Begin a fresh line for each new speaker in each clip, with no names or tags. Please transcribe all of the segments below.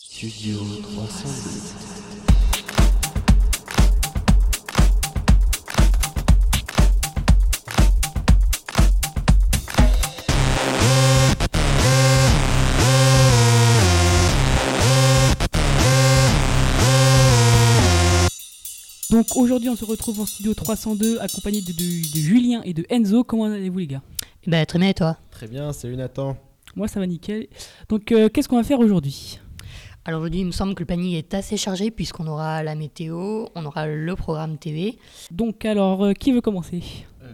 Studio 308.
Donc aujourd'hui, on se retrouve en studio 302 accompagné de, de- de Julien et de Enzo. Comment allez-vous les gars?
Bah, très bien, et toi?
Très bien, salut Nathan.
Moi ça va nickel. Donc euh, qu'est-ce qu'on va faire aujourd'hui?
Alors aujourd'hui, il me semble que le planning est assez chargé puisqu'on aura la météo, on aura le programme TV.
Donc alors, euh, qui veut commencer?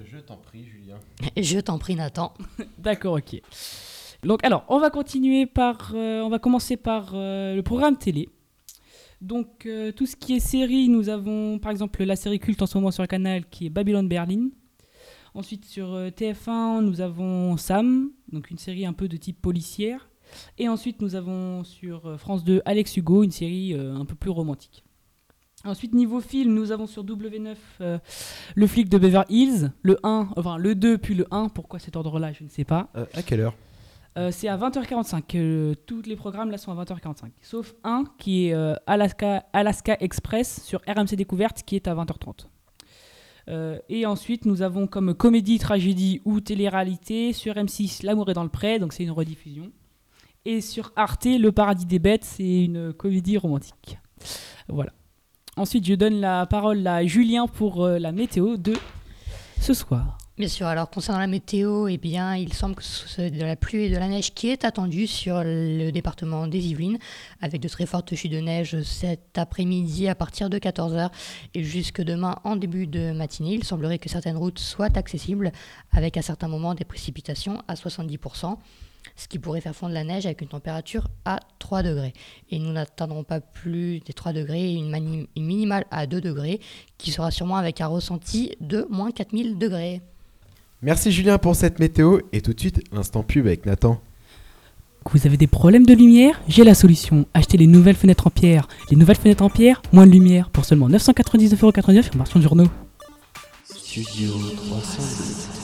Je t'en prie, Julien.
Je t'en prie, Nathan.
D'accord, ok. Donc alors, on va continuer par, euh, on va commencer par euh, le programme télé. Donc euh, tout ce qui est série, nous avons par exemple la série culte en ce moment sur le canal qui est Babylon Berlin. Ensuite sur euh, TF1, nous avons Sam, donc une série un peu de type policière. Et ensuite nous avons sur euh, France 2 Alex Hugo, une série euh, un peu plus romantique. Ensuite niveau film, nous avons sur W9 euh, le flic de Beverly Hills, le 1, enfin le 2 puis le 1. Pourquoi cet ordre-là, je ne sais pas.
Euh, à quelle heure?
Euh, c'est à 20h45. euh, tous les programmes là sont à 20h45. Sauf un qui est Alaska, Alaska Express sur RMC Découverte qui est à 20h30. Euh, et ensuite, nous avons comme comédie, tragédie ou télé-réalité sur M6 L'amour est dans le pré, donc c'est une rediffusion. Et sur Arte, Le paradis des bêtes, c'est une comédie romantique. Voilà. Ensuite, je donne la parole à Julien pour euh, la météo de ce soir.
Bien sûr, alors concernant la météo, eh bien, il semble que ce soit de la pluie et de la neige qui est attendue sur le département des Yvelines, avec de très fortes chutes de neige cet après-midi à partir de 14h et jusque demain en début de matinée. Il semblerait que certaines routes soient accessibles, avec à certains moments des précipitations à 70%, ce qui pourrait faire fondre la neige avec une température à 3 degrés. Et nous n'atteindrons pas plus des 3 degrés, une, une minimale à 2 degrés, qui sera sûrement avec un ressenti de moins 4000 degrés.
Merci Julien pour cette météo et tout de suite l'instant pub avec Nathan.
Vous avez des problèmes de lumière? J'ai la solution. Achetez les nouvelles fenêtres en pierre. Les nouvelles fenêtres en pierre, moins de lumière pour seulement 999,99€ sur Marchand de Journaux.
Studio 308.